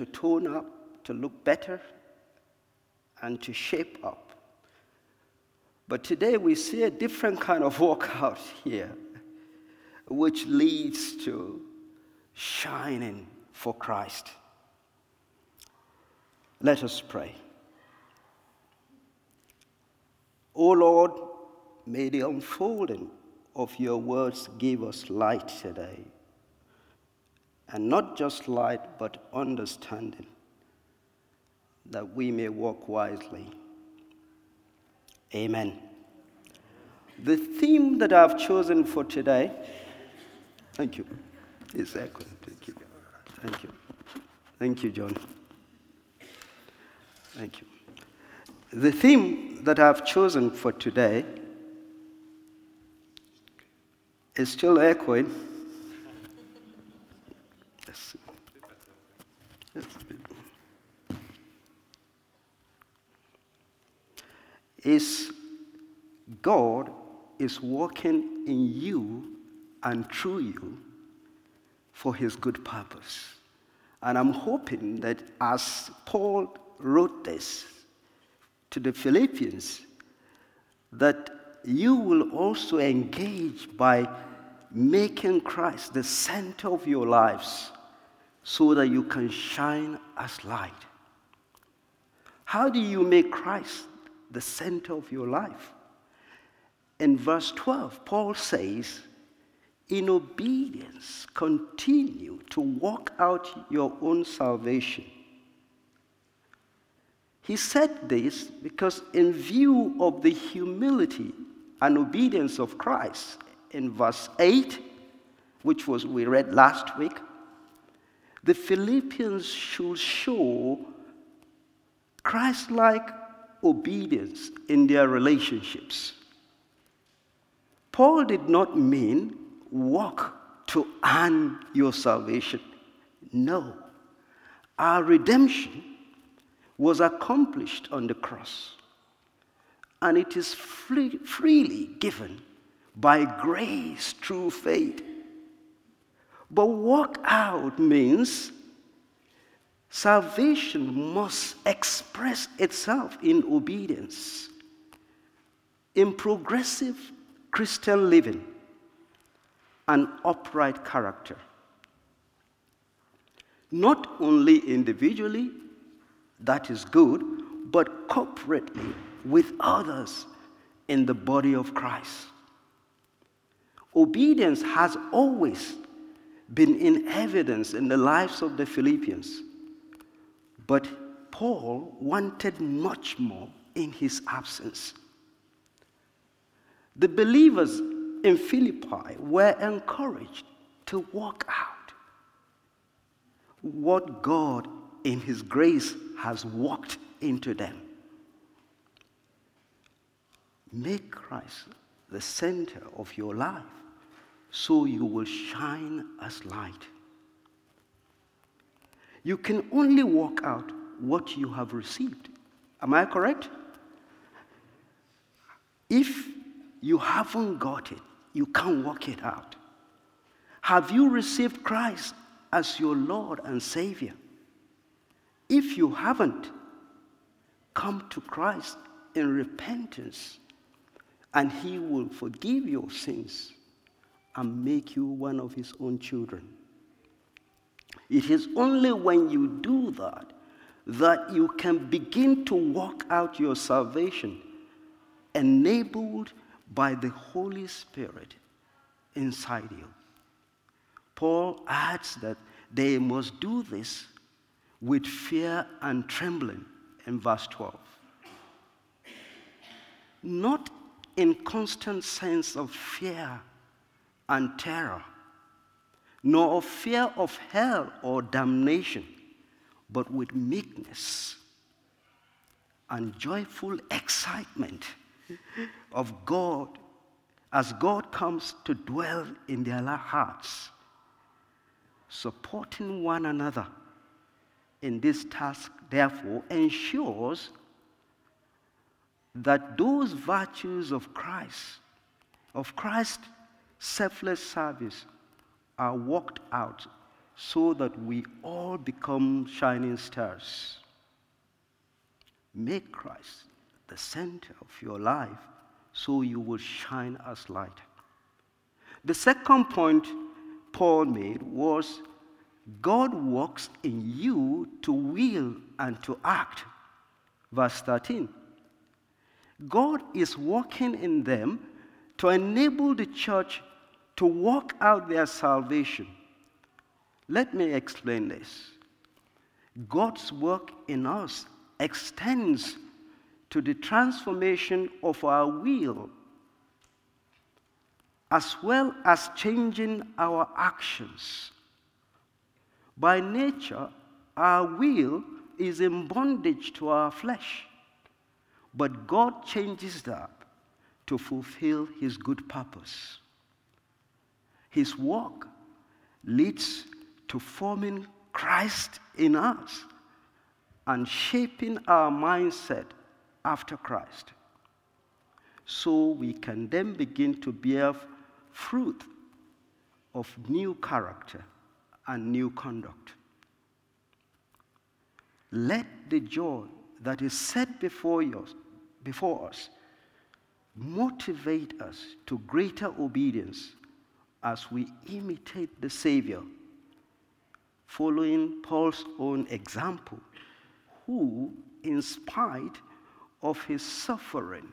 to tone up, to look better, and to shape up. But today we see a different kind of workout here, which leads to shining for Christ. Let us pray. O Lord, may the unfolding of your words give us light today. And not just light, but understanding, that we may walk wisely. Amen. The theme that I've chosen for today, thank you. Exactly. Thank you. Thank you. Thank you, John. Thank you. The theme that I've chosen for today is still echoing. Is God is working in you and through you for his good purpose. And I'm hoping that as Paul wrote this to the Philippians, that you will also engage by making Christ the center of your lives so that you can shine as light. How do you make Christ the center of your life? In verse 12, Paul says, In obedience, continue to walk out your own salvation. He said this because, in view of the humility and obedience of Christ, in verse 8, which was we read last week, the Philippians should show Christ like obedience in their relationships. Paul did not mean walk to earn your salvation. No. Our redemption was accomplished on the cross, and it is free, freely given by grace through faith. But walk out means salvation must express itself in obedience, in progressive Christian living, and upright character. Not only individually, that is good, but corporately with others in the body of Christ. Obedience has always been in evidence in the lives of the Philippians. But Paul wanted much more in his absence. The believers in Philippi were encouraged to walk out what God, in His grace, has walked into them. Make Christ the center of your life so you will shine as light. You can only walk out what you have received. Am I correct? If you haven't got it, you can't work it out. Have you received Christ as your Lord and Savior? If you haven't, come to Christ in repentance, and He will forgive your sins and make you one of His own children. It is only when you do that that you can begin to walk out your salvation enabled by the Holy Spirit inside you. Paul adds that they must do this with fear and trembling in verse 12. Not in constant sense of fear and terror, nor of fear of hell or damnation, but with meekness and joyful excitement of God as God comes to dwell in their hearts, supporting one another in this task, therefore, ensures that those virtues of Christ, of Christ's selfless service, are worked out so that we all become shining stars. Make Christ the center of your life so you will shine as light. The second point Paul made was God works in you to will and to act. Verse 13. God is working in them to enable the church to work out their salvation. Let me explain this. God's work in us extends to the transformation of our will, as well as changing our actions. By nature, our will is in bondage to our flesh, but God changes that to fulfill His good purpose. His work leads to forming Christ in us and shaping our mindset after Christ. So we can then begin to bear fruit of new character and new conduct. Let the joy that is set before us, before us motivate us to greater obedience as we imitate the Savior, following Paul's own example, who, in spite of his suffering,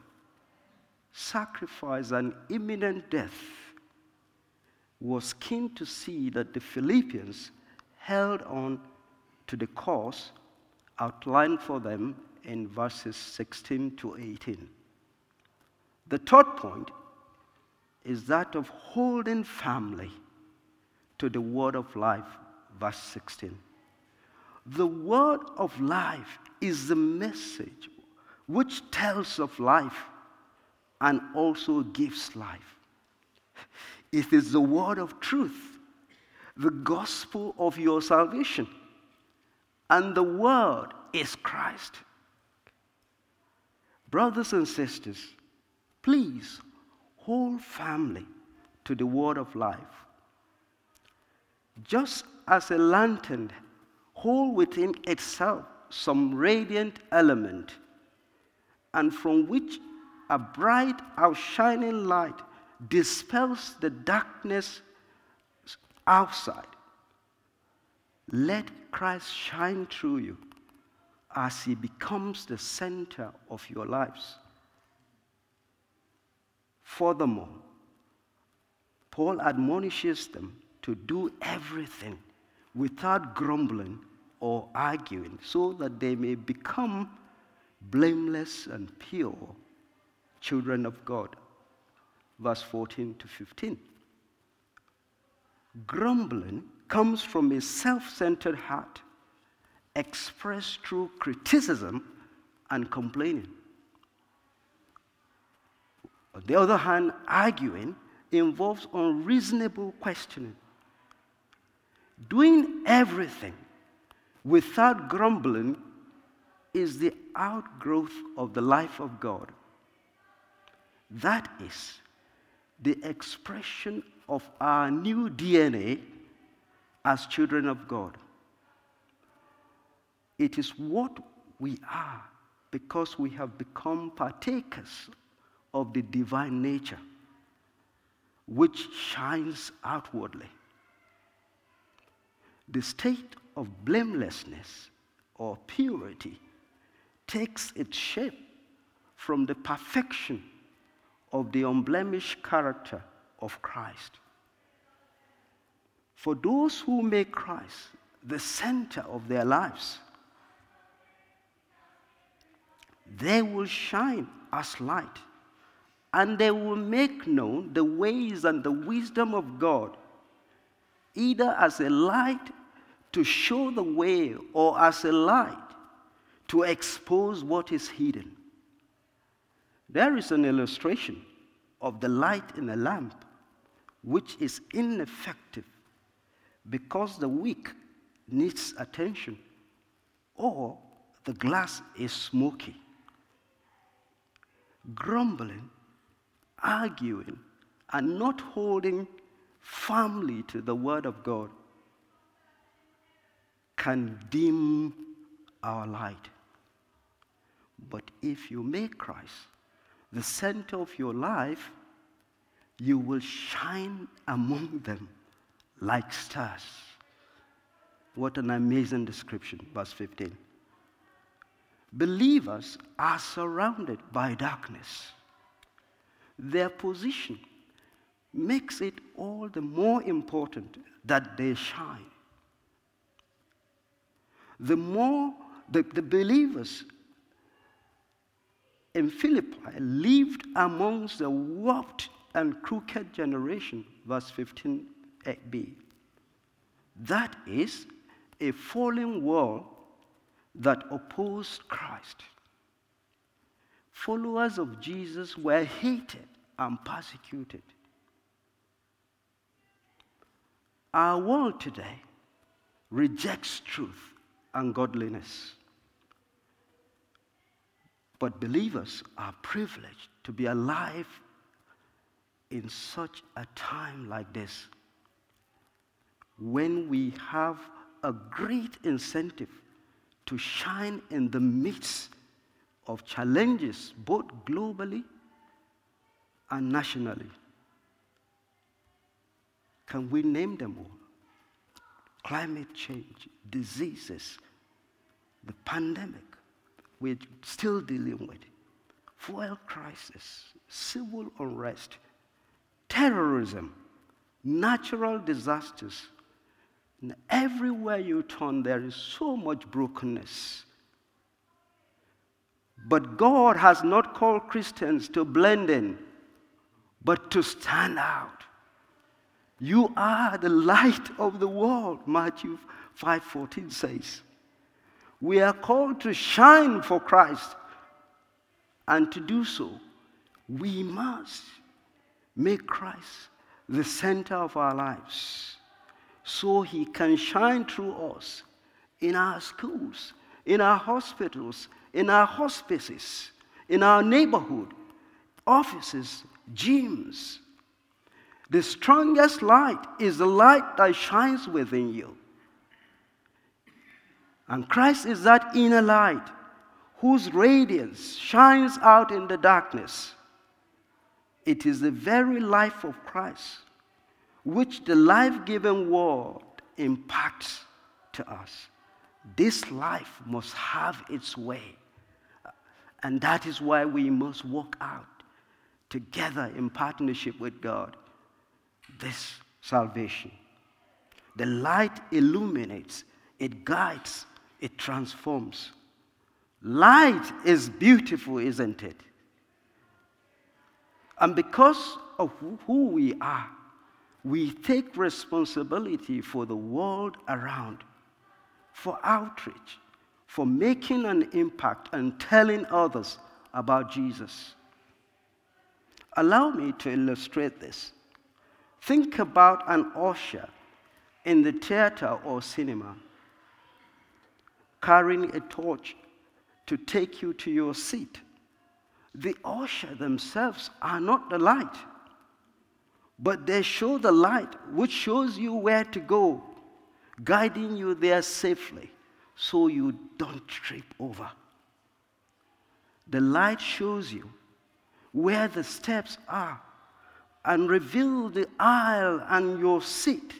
sacrifice, and imminent death, was keen to see that the Philippians held on to the course outlined for them in verses 16 to 18. The third point is that of holding family to the word of life, verse 16. The word of life is the message which tells of life and also gives life. It is the word of truth, the gospel of your salvation. And the word is Christ. Brothers and sisters, please hold family to the word of life. Just as a lantern holds within itself some radiant element and from which a bright outshining light dispels the darkness outside. Let Christ shine through you as he becomes the center of your lives. Furthermore, Paul admonishes them to do everything without grumbling or arguing so that they may become blameless and pure children of God. Verse 14 to 15. Grumbling comes from a self centered heart expressed through criticism and complaining. On the other hand, arguing involves unreasonable questioning. Doing everything without grumbling is the outgrowth of the life of God. That is the expression of our new DNA as children of God. It is what we are because we have become partakers of the divine nature, which shines outwardly. The state of blamelessness or purity takes its shape from the perfection of the unblemished character of Christ. For those who make Christ the center of their lives, they will shine as light and they will make known the ways and the wisdom of God, either as a light to show the way or as a light to expose what is hidden. There is an illustration of the light in a lamp which is ineffective because the wick needs attention or the glass is smoky. Grumbling, arguing, and not holding firmly to the Word of God can dim our light. But if you make Christ the center of your life, you will shine among them like stars. What an amazing description, verse 15. Believers are surrounded by darkness. Their position makes it all the more important that they shine. The more the, the believers in Philippi lived amongst the warped and crooked generation, verse 15b. That is a fallen world that opposed Christ. Followers of Jesus were hated and persecuted. Our world today rejects truth and godliness. But believers are privileged to be alive in such a time like this when we have a great incentive to shine in the midst of challenges, both globally and nationally. Can we name them all? Climate change, diseases, the pandemic we're still dealing with, fuel crisis, civil unrest, terrorism, natural disasters. And everywhere you turn, there is so much brokenness. But God has not called Christians to blend in, but to stand out. You are the light of the world, Matthew 5:14 says. We are called to shine for Christ. And to do so, we must make Christ the center of our lives so he can shine through us in our schools, in our hospitals, in our hospices, in our neighborhood, offices, gyms. The strongest light is the light that shines within you. And Christ is that inner light whose radiance shines out in the darkness. It is the very life of Christ which the life giving word impacts to us. This life must have its way. And that is why we must walk out together in partnership with God this salvation. The light illuminates, it guides, it transforms. Light is beautiful, isn't it? And because of who we are, we take responsibility for the world around, for outreach, for making an impact and telling others about Jesus. Allow me to illustrate this. Think about an usher in the theater or cinema carrying a torch to take you to your seat. The usher themselves are not the light, but they show the light which shows you where to go, guiding you there safely so you don't trip over. The light shows you where the steps are and reveal the aisle and your seat.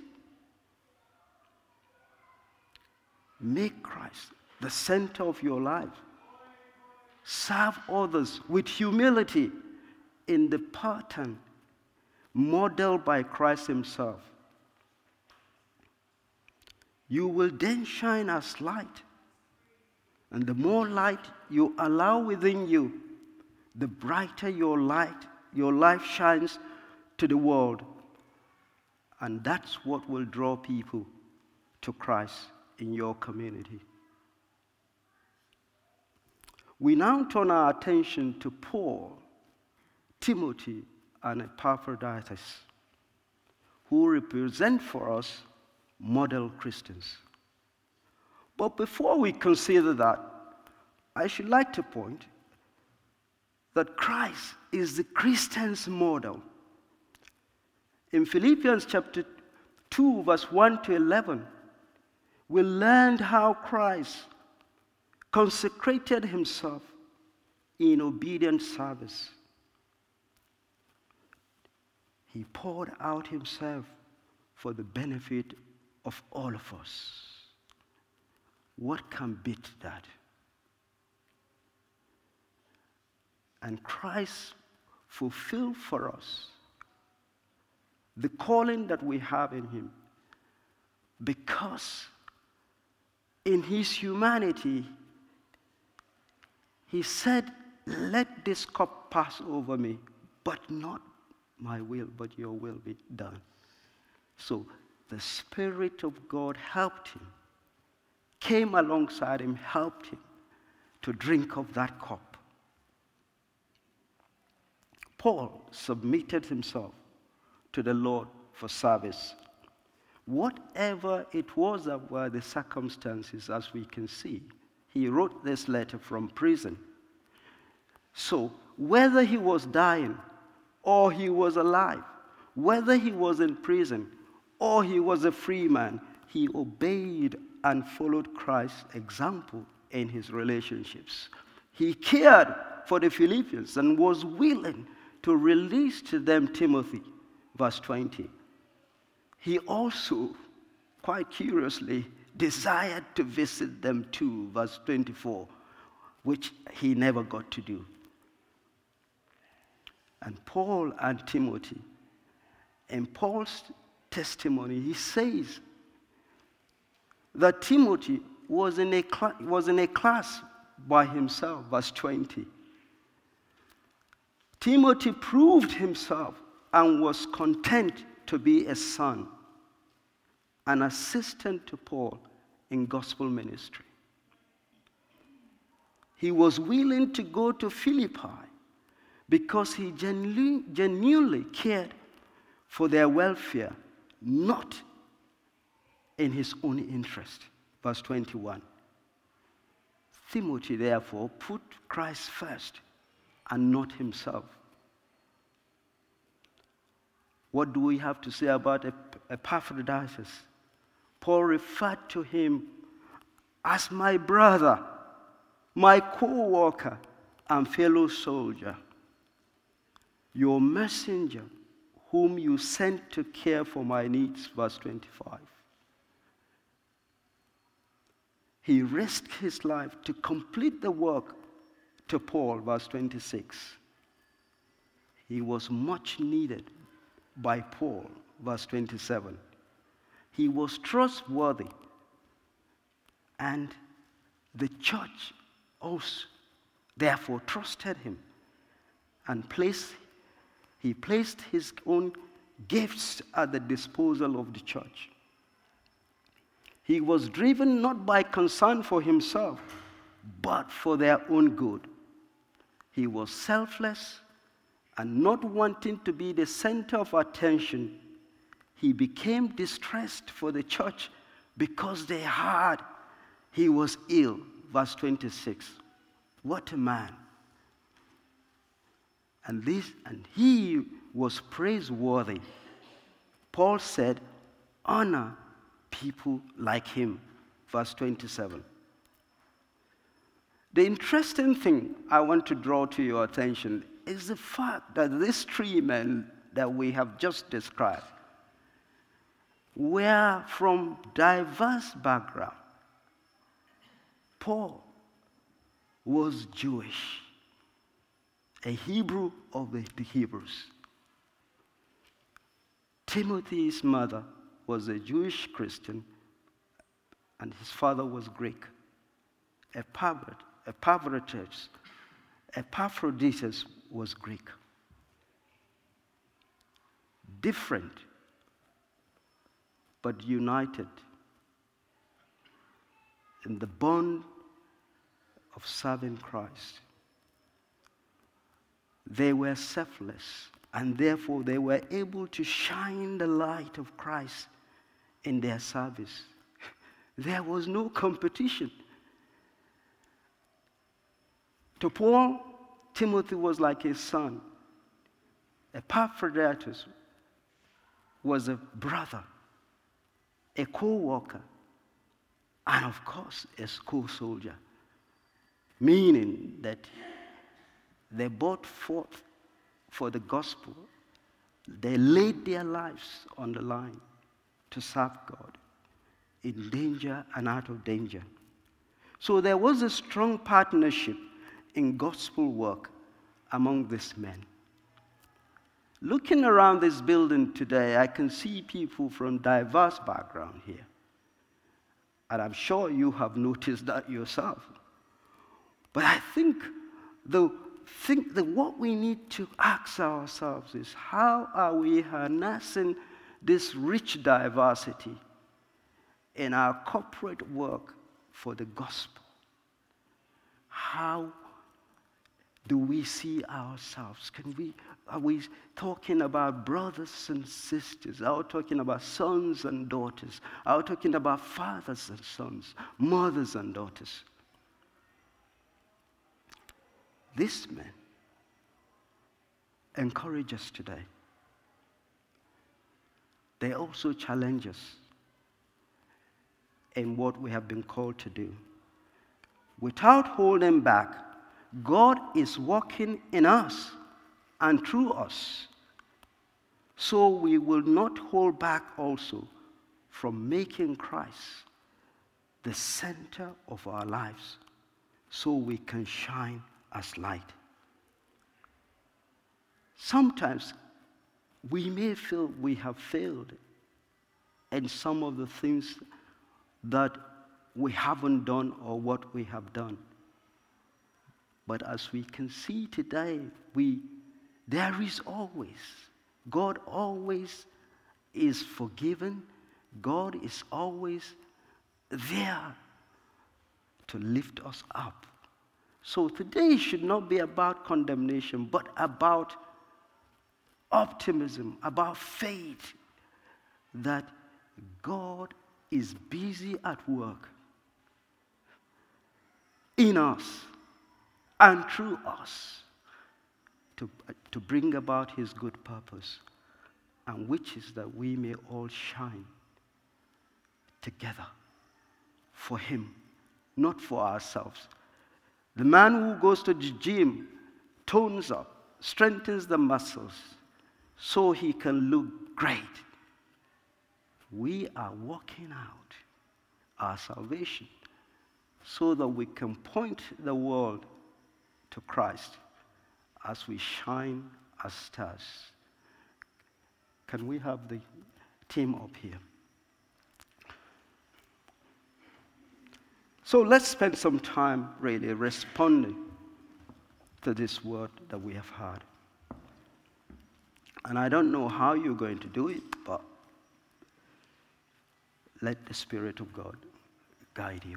Make Christ the center of your life. Serve others with humility in the pattern modeled by Christ Himself. You will then shine as light. And the more light you allow within you, the brighter your light, your life shines to the world. And that's what will draw people to Christ in your community. We now turn our attention to Paul, Timothy, and Epaphroditus, who represent for us model Christians. But before we consider that, I should like to point that Christ is the Christian's model. In Philippians chapter 2, verse 1 to 11, we learned how Christ consecrated himself in obedient service. He poured out himself for the benefit of all of us. What can beat that? And Christ fulfilled for us the calling that we have in him because in his humanity, he said, Let this cup pass over me, but not my will, but your will be done. So the Spirit of God helped him, came alongside him, helped him to drink of that cup. Paul submitted himself to the Lord for service whatever it was that were the circumstances, as we can see, he wrote this letter from prison. So, whether he was dying or he was alive, whether he was in prison or he was a free man, he obeyed and followed Christ's example in his relationships. He cared for the Philippians and was willing to release to them Timothy. Verse 20 he also, quite curiously, desired to visit them too, verse 24, which he never got to do. And Paul and Timothy, in Paul's testimony, he says that Timothy was in a, cl- was in a class by himself, verse 20. Timothy proved himself and was content to be a son an assistant to Paul in gospel ministry. He was willing to go to Philippi because he genuinely, genuinely cared for their welfare, not in his own interest. Verse 21. Timothy, therefore, put Christ first and not himself. What do we have to say about Epaphroditus? Paul referred to him as my brother, my co worker, and fellow soldier, your messenger, whom you sent to care for my needs. Verse 25. He risked his life to complete the work to Paul, verse 26. He was much needed by Paul, verse 27. He was trustworthy. And the church also, therefore, trusted him and placed, he placed his own gifts at the disposal of the church. He was driven not by concern for himself, but for their own good. He was selfless and not wanting to be the center of attention he became distressed for the church because they heard he was ill. Verse 26. What a man. And this and he was praiseworthy. Paul said, honor people like him. Verse 27. The interesting thing I want to draw to your attention is the fact that these three men that we have just described were from diverse background. Paul was Jewish, a Hebrew of the, Hebrews. Timothy's mother was a Jewish Christian, and his father was Greek. Epaphroditus, Epaphroditus was Greek. Different but united in the bond of serving Christ. They were selfless, and therefore they were able to shine the light of Christ in their service. There was no competition. To Paul, Timothy was like his son. Epaphroditus was a brother a co worker, and of course, a school soldier, meaning that they brought forth for the gospel. They laid their lives on the line to serve God in danger and out of danger. So there was a strong partnership in gospel work among these men. Looking around this building today, I can see people from diverse background here. And I'm sure you have noticed that yourself. But I think the think that what we need to ask ourselves is how are we harnessing this rich diversity in our corporate work for the gospel? How do we see ourselves? Can we, are we talking about brothers and sisters? Are we talking about sons and daughters? Are we talking about fathers and sons, mothers and daughters? This man encourage us today. They also challenge us in what we have been called to do. Without holding back, God is working in us and through us. So we will not hold back also from making Christ the center of our lives so we can shine as light. Sometimes we may feel we have failed in some of the things that we haven't done or what we have done. But as we can see today, we, there is always, God always is forgiven. God is always there to lift us up. So today should not be about condemnation, but about optimism, about faith that God is busy at work in us and through us to, to bring about his good purpose, and which is that we may all shine together for him, not for ourselves. The man who goes to the gym tones up, strengthens the muscles so he can look great. We are working out our salvation so that we can point the world to Christ as we shine as stars. Can we have the team up here? So let's spend some time really responding to this word that we have heard. And I don't know how you're going to do it, but let the Spirit of God guide you.